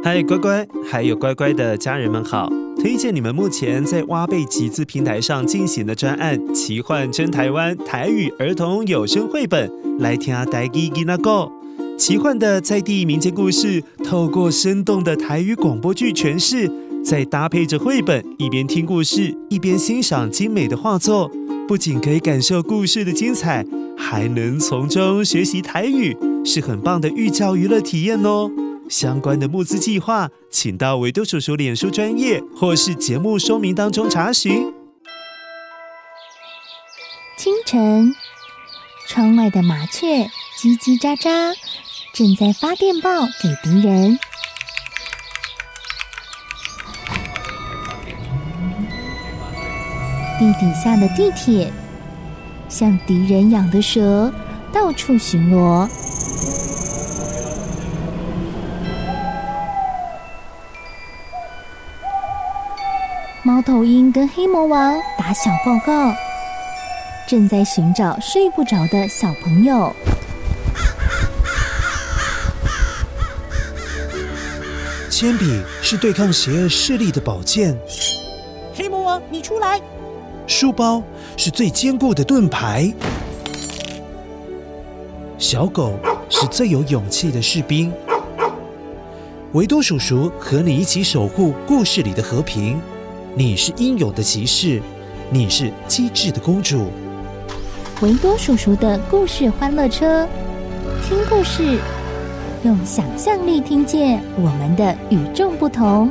嗨，乖乖，还有乖乖的家人们好！推荐你们目前在挖贝集资平台上进行的专案《奇幻真台湾台语儿童有声绘本》，来听阿呆吉吉那个奇幻的在地民间故事，透过生动的台语广播剧诠释，再搭配着绘本，一边听故事，一边欣赏精美的画作，不仅可以感受故事的精彩，还能从中学习台语，是很棒的寓教于乐体验哦。相关的募资计划，请到维多叔叔脸书专业或是节目说明当中查询。清晨，窗外的麻雀叽叽喳喳，正在发电报给敌人。地底下的地铁，像敌人养的蛇，到处巡逻。头鹰跟黑魔王打小报告，正在寻找睡不着的小朋友。铅笔是对抗邪恶势力的宝剑。黑魔王，你出来！书包是最坚固的盾牌。小狗是最有勇气的士兵。维多叔叔和你一起守护故事里的和平。你是英勇的骑士，你是机智的公主。维多叔叔的故事欢乐车，听故事，用想象力听见我们的与众不同。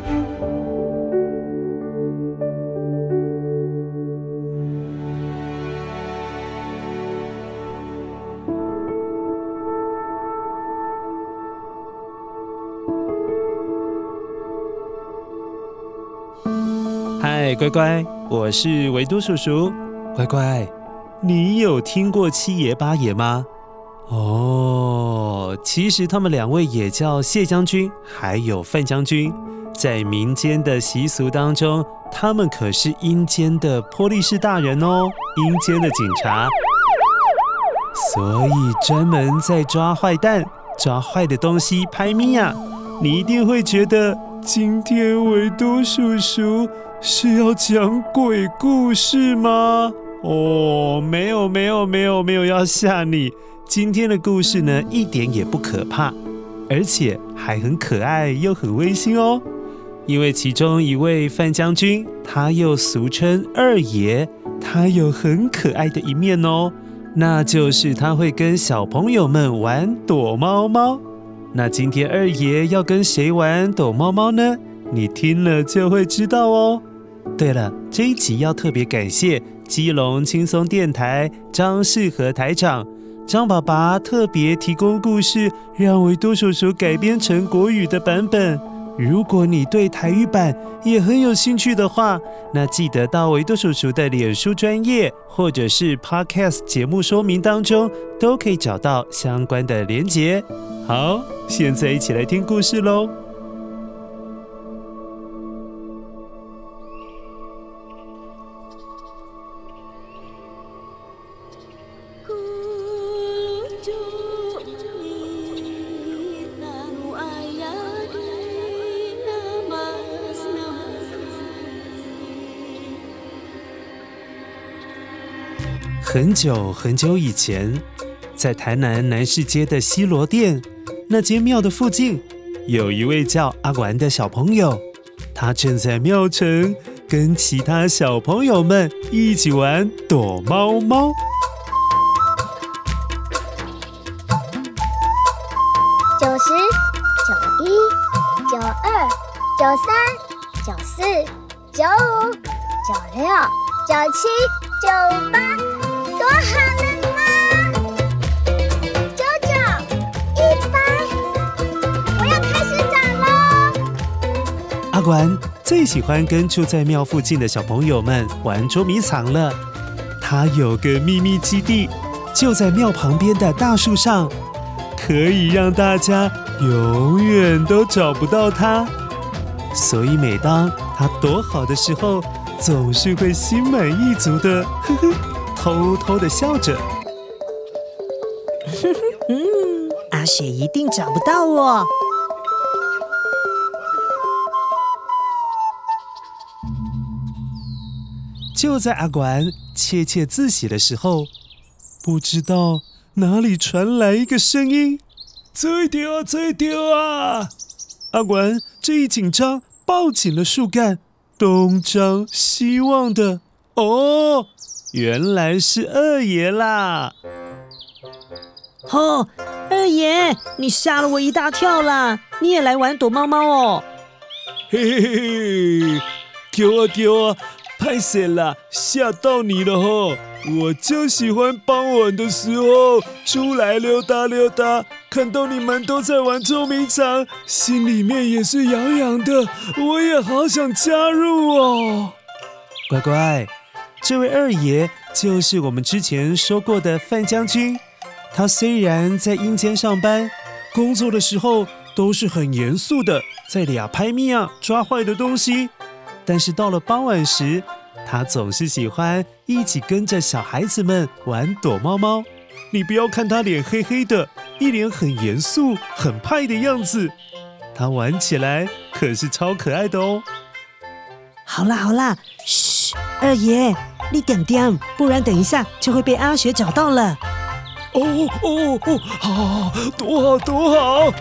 乖乖，我是维多叔叔。乖乖，你有听过七爷八爷吗？哦，其实他们两位也叫谢将军，还有范将军。在民间的习俗当中，他们可是阴间的波力士大人哦，阴间的警察，所以专门在抓坏蛋、抓坏的东西拍咪呀。你一定会觉得今天维多叔叔。是要讲鬼故事吗？哦，没有，没有，没有，没有要吓你。今天的故事呢，一点也不可怕，而且还很可爱又很温馨哦。因为其中一位范将军，他又俗称二爷，他有很可爱的一面哦，那就是他会跟小朋友们玩躲猫猫。那今天二爷要跟谁玩躲猫猫呢？你听了就会知道哦。对了，这一集要特别感谢基隆轻松电台张世和台长，张爸爸特别提供故事，让维多叔叔改编成国语的版本。如果你对台语版也很有兴趣的话，那记得到维多叔叔的脸书专页或者是 Podcast 节目说明当中，都可以找到相关的连结。好，现在一起来听故事喽。很久很久以前，在台南南市街的西螺店那间庙的附近，有一位叫阿丸的小朋友，他正在庙埕跟其他小朋友们一起玩躲猫猫。九十、九一、九二、九三、九四、九五、九六、九七、九八。多好了吗？九九一百，我要开始长喽！阿管最喜欢跟住在庙附近的小朋友们玩捉迷藏了。他有个秘密基地，就在庙旁边的大树上，可以让大家永远都找不到他。所以每当他躲好的时候，总是会心满意足的。呵呵。偷偷的笑着。嗯，阿雪一定找不到我。就在阿管窃窃自喜的时候，不知道哪里传来一个声音：“最丢啊，最丢啊！”阿管这一紧张，抱紧了树干，东张西望的。哦，原来是二爷啦！哦，二爷，你吓了我一大跳啦！你也来玩躲猫猫哦？嘿嘿嘿嘿，丢啊丢啊！拍谢啦，吓到你了吼！我就喜欢傍晚的时候出来溜达溜达，看到你们都在玩捉迷藏，心里面也是痒痒的，我也好想加入哦。乖乖，这位二爷就是我们之前说过的范将军。他虽然在阴间上班，工作的时候都是很严肃的，在俩拍咪啊抓坏的东西。但是到了傍晚时，他总是喜欢一起跟着小孩子们玩躲猫猫。你不要看他脸黑黑的，一脸很严肃、很派的样子，他玩起来可是超可爱的哦。好啦好啦，嘘，二爷，你点点，不然等一下就会被阿雪找到了。哦哦哦，好，躲好躲好。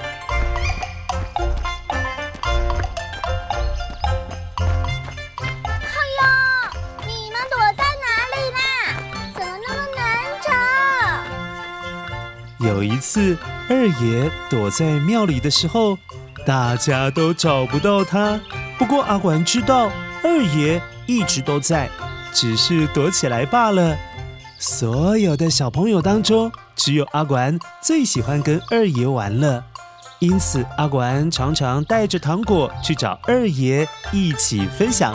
有一次，二爷躲在庙里的时候，大家都找不到他。不过阿管知道二爷一直都在，只是躲起来罢了。所有的小朋友当中，只有阿管最喜欢跟二爷玩了，因此阿管常常带着糖果去找二爷一起分享。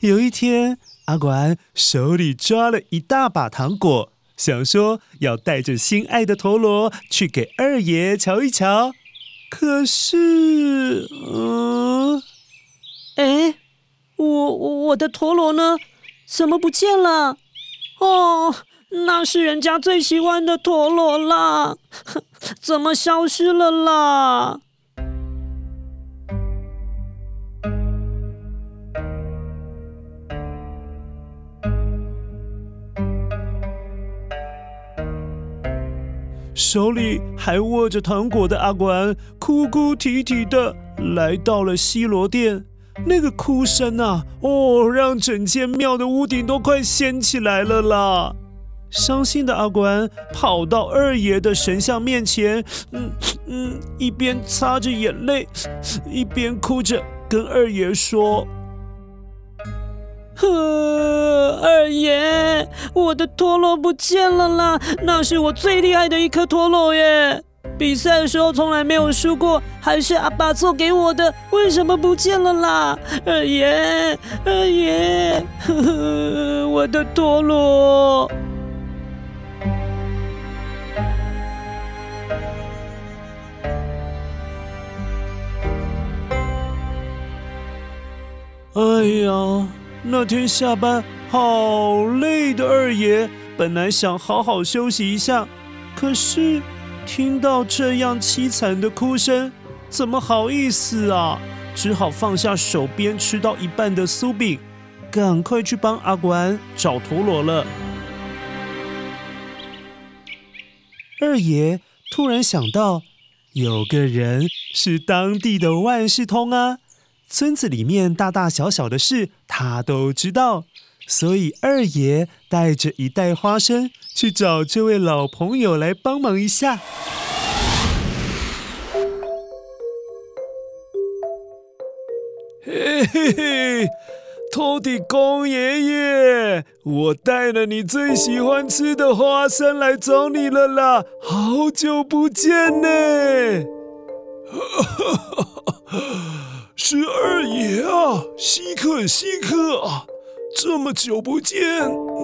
有一天，阿管手里抓了一大把糖果，想说要带着心爱的陀螺去给二爷瞧一瞧。可是，嗯，哎，我我的陀螺呢？怎么不见了？哦，那是人家最喜欢的陀螺啦，怎么消失了啦？手里还握着糖果的阿管，哭哭啼啼的来到了西螺殿。那个哭声啊，哦，让整间庙的屋顶都快掀起来了啦！伤心的阿管跑到二爷的神像面前，嗯嗯，一边擦着眼泪，一边哭着跟二爷说。呵，二爷，我的陀螺不见了啦！那是我最厉害的一颗陀螺耶！比赛的时候从来没有输过，还是阿爸做给我的，为什么不见了啦？二爷，二爷，呵呵，我的陀螺！哎呀！那天下班好累的二爷，本来想好好休息一下，可是听到这样凄惨的哭声，怎么好意思啊？只好放下手边吃到一半的酥饼，赶快去帮阿管找陀螺了。二爷突然想到，有个人是当地的万事通啊。村子里面大大小小的事，他都知道，所以二爷带着一袋花生去找这位老朋友来帮忙一下。嘿嘿嘿，托底公爷爷，我带了你最喜欢吃的花生来找你了啦，好久不见呢。十二爷啊，稀客稀客啊！这么久不见，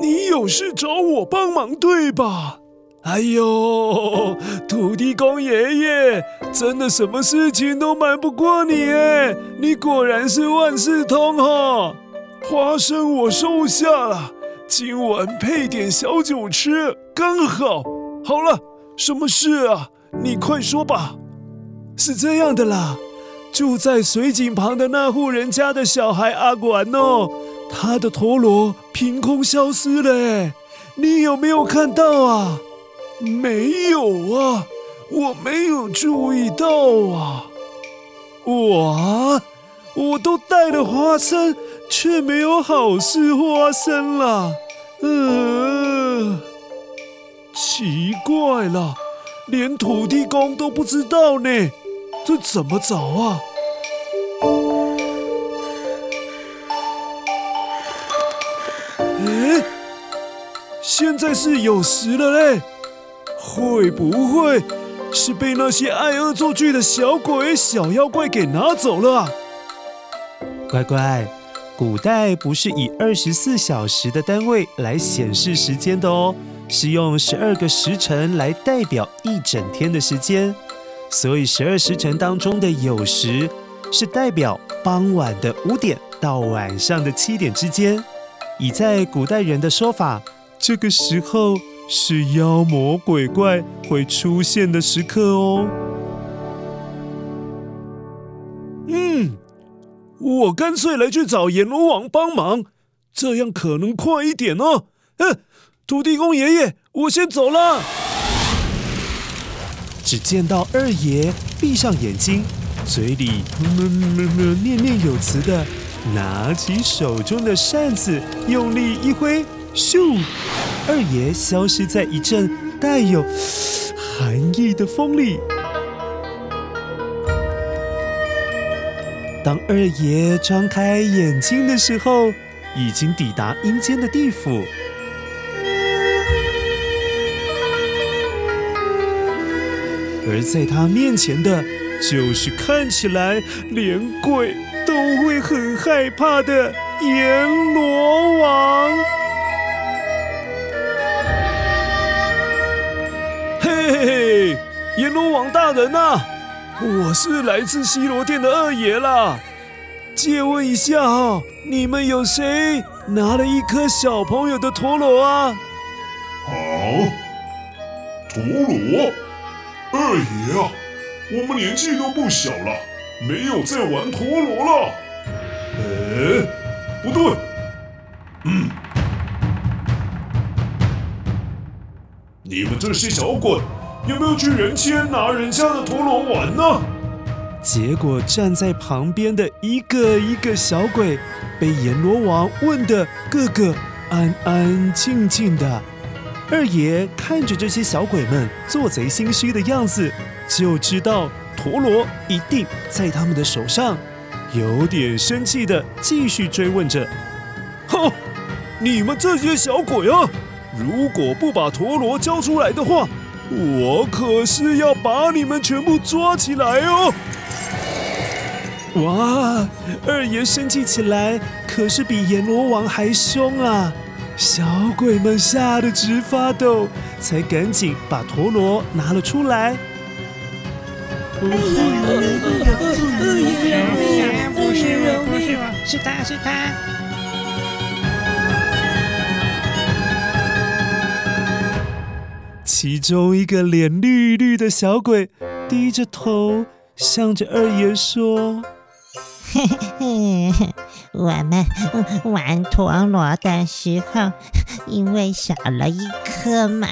你有事找我帮忙对吧？哎呦，土地公爷爷，真的什么事情都瞒不过你哎！你果然是万事通哈！花生我收下了，今晚配点小酒吃，刚好。好了，什么事啊？你快说吧。是这样的啦，住在水井旁的那户人家的小孩阿管哦，他的陀螺凭空消失了，你有没有看到啊？没有啊，我没有注意到啊。哇，我都带了花生，却没有好事花生了。嗯，奇怪了，连土地公都不知道呢，这怎么找啊？哎，现在是有时了嘞，会不会？是被那些爱恶作剧的小鬼、小妖怪给拿走了。乖乖，古代不是以二十四小时的单位来显示时间的哦，是用十二个时辰来代表一整天的时间。所以十二时辰当中的酉时是代表傍晚的五点到晚上的七点之间。以在古代人的说法，这个时候。是妖魔鬼怪会出现的时刻哦。嗯，我干脆来去找阎罗王帮忙，这样可能快一点哦。嗯，土地公爷爷，我先走了。只见到二爷闭上眼睛，嘴里么么么念念有词的，拿起手中的扇子，用力一挥。咻！二爷消失在一阵带有寒意的风里。当二爷张开眼睛的时候，已经抵达阴间的地府。而在他面前的，就是看起来连鬼都会很害怕的阎罗王。嘿嘿嘿，阎罗王大人呐、我是来自西罗殿的二爷啦。借问一下哈，你们有谁拿了一颗小朋友的陀螺啊？啊，陀螺？二爷啊，我们年纪都不小了，没有在玩陀螺了。哎，不对，嗯，你们这些小鬼。有没有去人间拿人家的陀螺玩呢？结果站在旁边的一个一个小鬼，被阎罗王问得个个安安静静的。二爷看着这些小鬼们做贼心虚的样子，就知道陀螺一定在他们的手上，有点生气的继续追问着：“哼，你们这些小鬼啊，如果不把陀螺交出来的话。”我可是要把你们全部抓起来哦！哇，二爷生气起来可是比阎罗王还凶啊！小鬼们吓得直发抖，才赶紧把陀螺拿了出来。二爷，二爷，不是我，不是我，是他是他。其中一个脸绿绿的小鬼低着头，向着二爷说：“嘿嘿嘿，我们玩陀螺的时候，因为少了一颗嘛，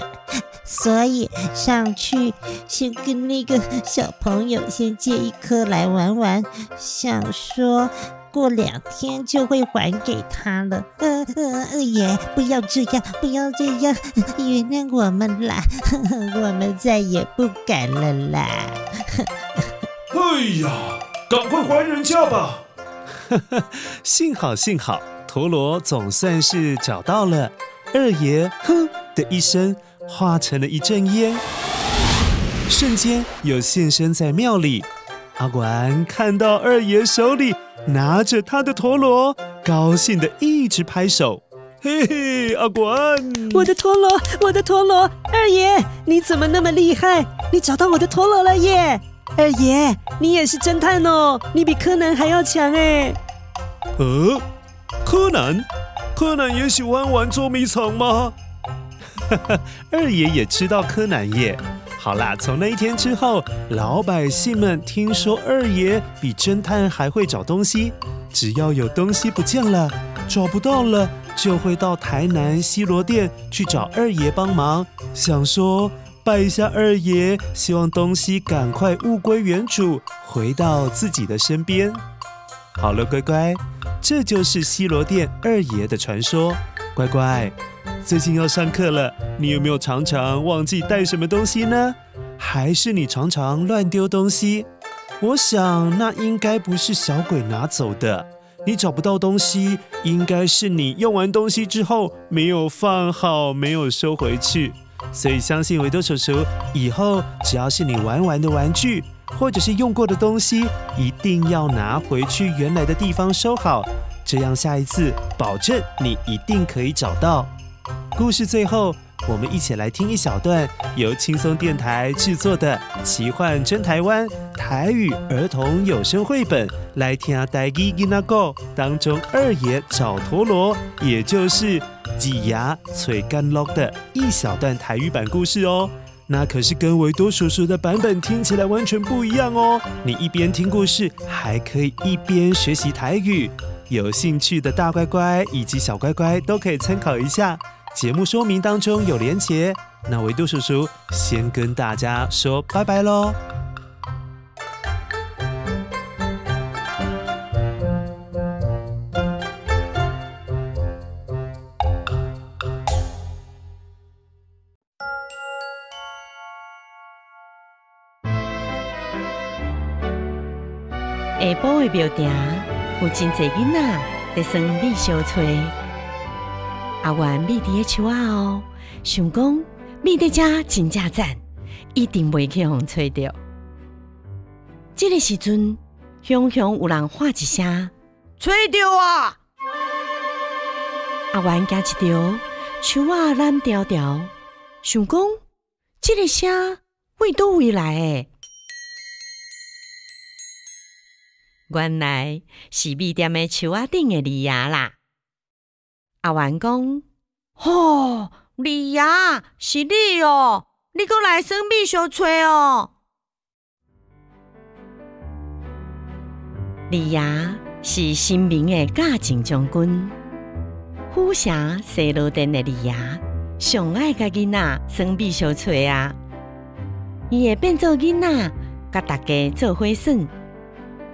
所以上去先跟那个小朋友先借一颗来玩玩，想说。”过两天就会还给他了。呃呃，二爷，不要这样，不要这样，原谅我们啦，我们再也不敢了啦。哎呀，赶快还人家吧！幸好幸好，陀螺总算是找到了。二爷哼的一声，化成了一阵烟，瞬间又现身在庙里。阿管看到二爷手里。拿着他的陀螺，高兴的一直拍手。嘿嘿，阿管，我的陀螺，我的陀螺，二爷，你怎么那么厉害？你找到我的陀螺了耶！二爷，你也是侦探哦，你比柯南还要强哎。呃，柯南，柯南也喜欢玩捉迷藏吗？哈哈，二爷也知道柯南耶，好啦，从那一天之后，老百姓们听说二爷比侦探还会找东西，只要有东西不见了、找不到了，就会到台南西螺店去找二爷帮忙，想说拜一下二爷，希望东西赶快物归原主，回到自己的身边。好了，乖乖，这就是西罗店二爷的传说。乖乖，最近要上课了，你有没有常常忘记带什么东西呢？还是你常常乱丢东西？我想那应该不是小鬼拿走的，你找不到东西，应该是你用完东西之后没有放好，没有收回去。所以相信维多叔叔，以后只要是你玩完的玩具，或者是用过的东西，一定要拿回去原来的地方收好。这样，下一次保证你一定可以找到。故事最后，我们一起来听一小段由轻松电台制作的《奇幻真台湾》台语儿童有声绘本，来听啊！台语囡仔歌当中，二爷找陀螺，也就是挤牙吹干乐的一小段台语版故事哦。那可是跟维多叔叔的版本听起来完全不一样哦。你一边听故事，还可以一边学习台语。有兴趣的大乖乖以及小乖乖都可以参考一下，节目说明当中有连结。那维多叔叔先跟大家说拜拜喽。下晡的庙埕。有真侪囡仔在耍米小吹，阿元米伫诶树仔哦，想讲米伫遮真正赞，一定袂去互吹着。这个时阵，雄雄有人喊一声：“吹着啊！”阿元惊一跳，树仔懒条条，想讲这个声为叨位来诶？原来是米店的树仔顶的李爷啦！阿元讲：“吼，李爷是你哦，你过来耍米小吹哦。”李爷是新明的嘉靖将军，府城西路店的李爷上爱甲囡仔耍米小吹啊！伊会变做囡仔，甲大家做伙耍。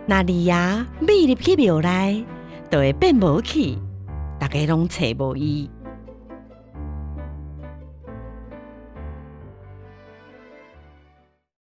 那李爷米入去庙内，就会变无去，大家拢找无伊。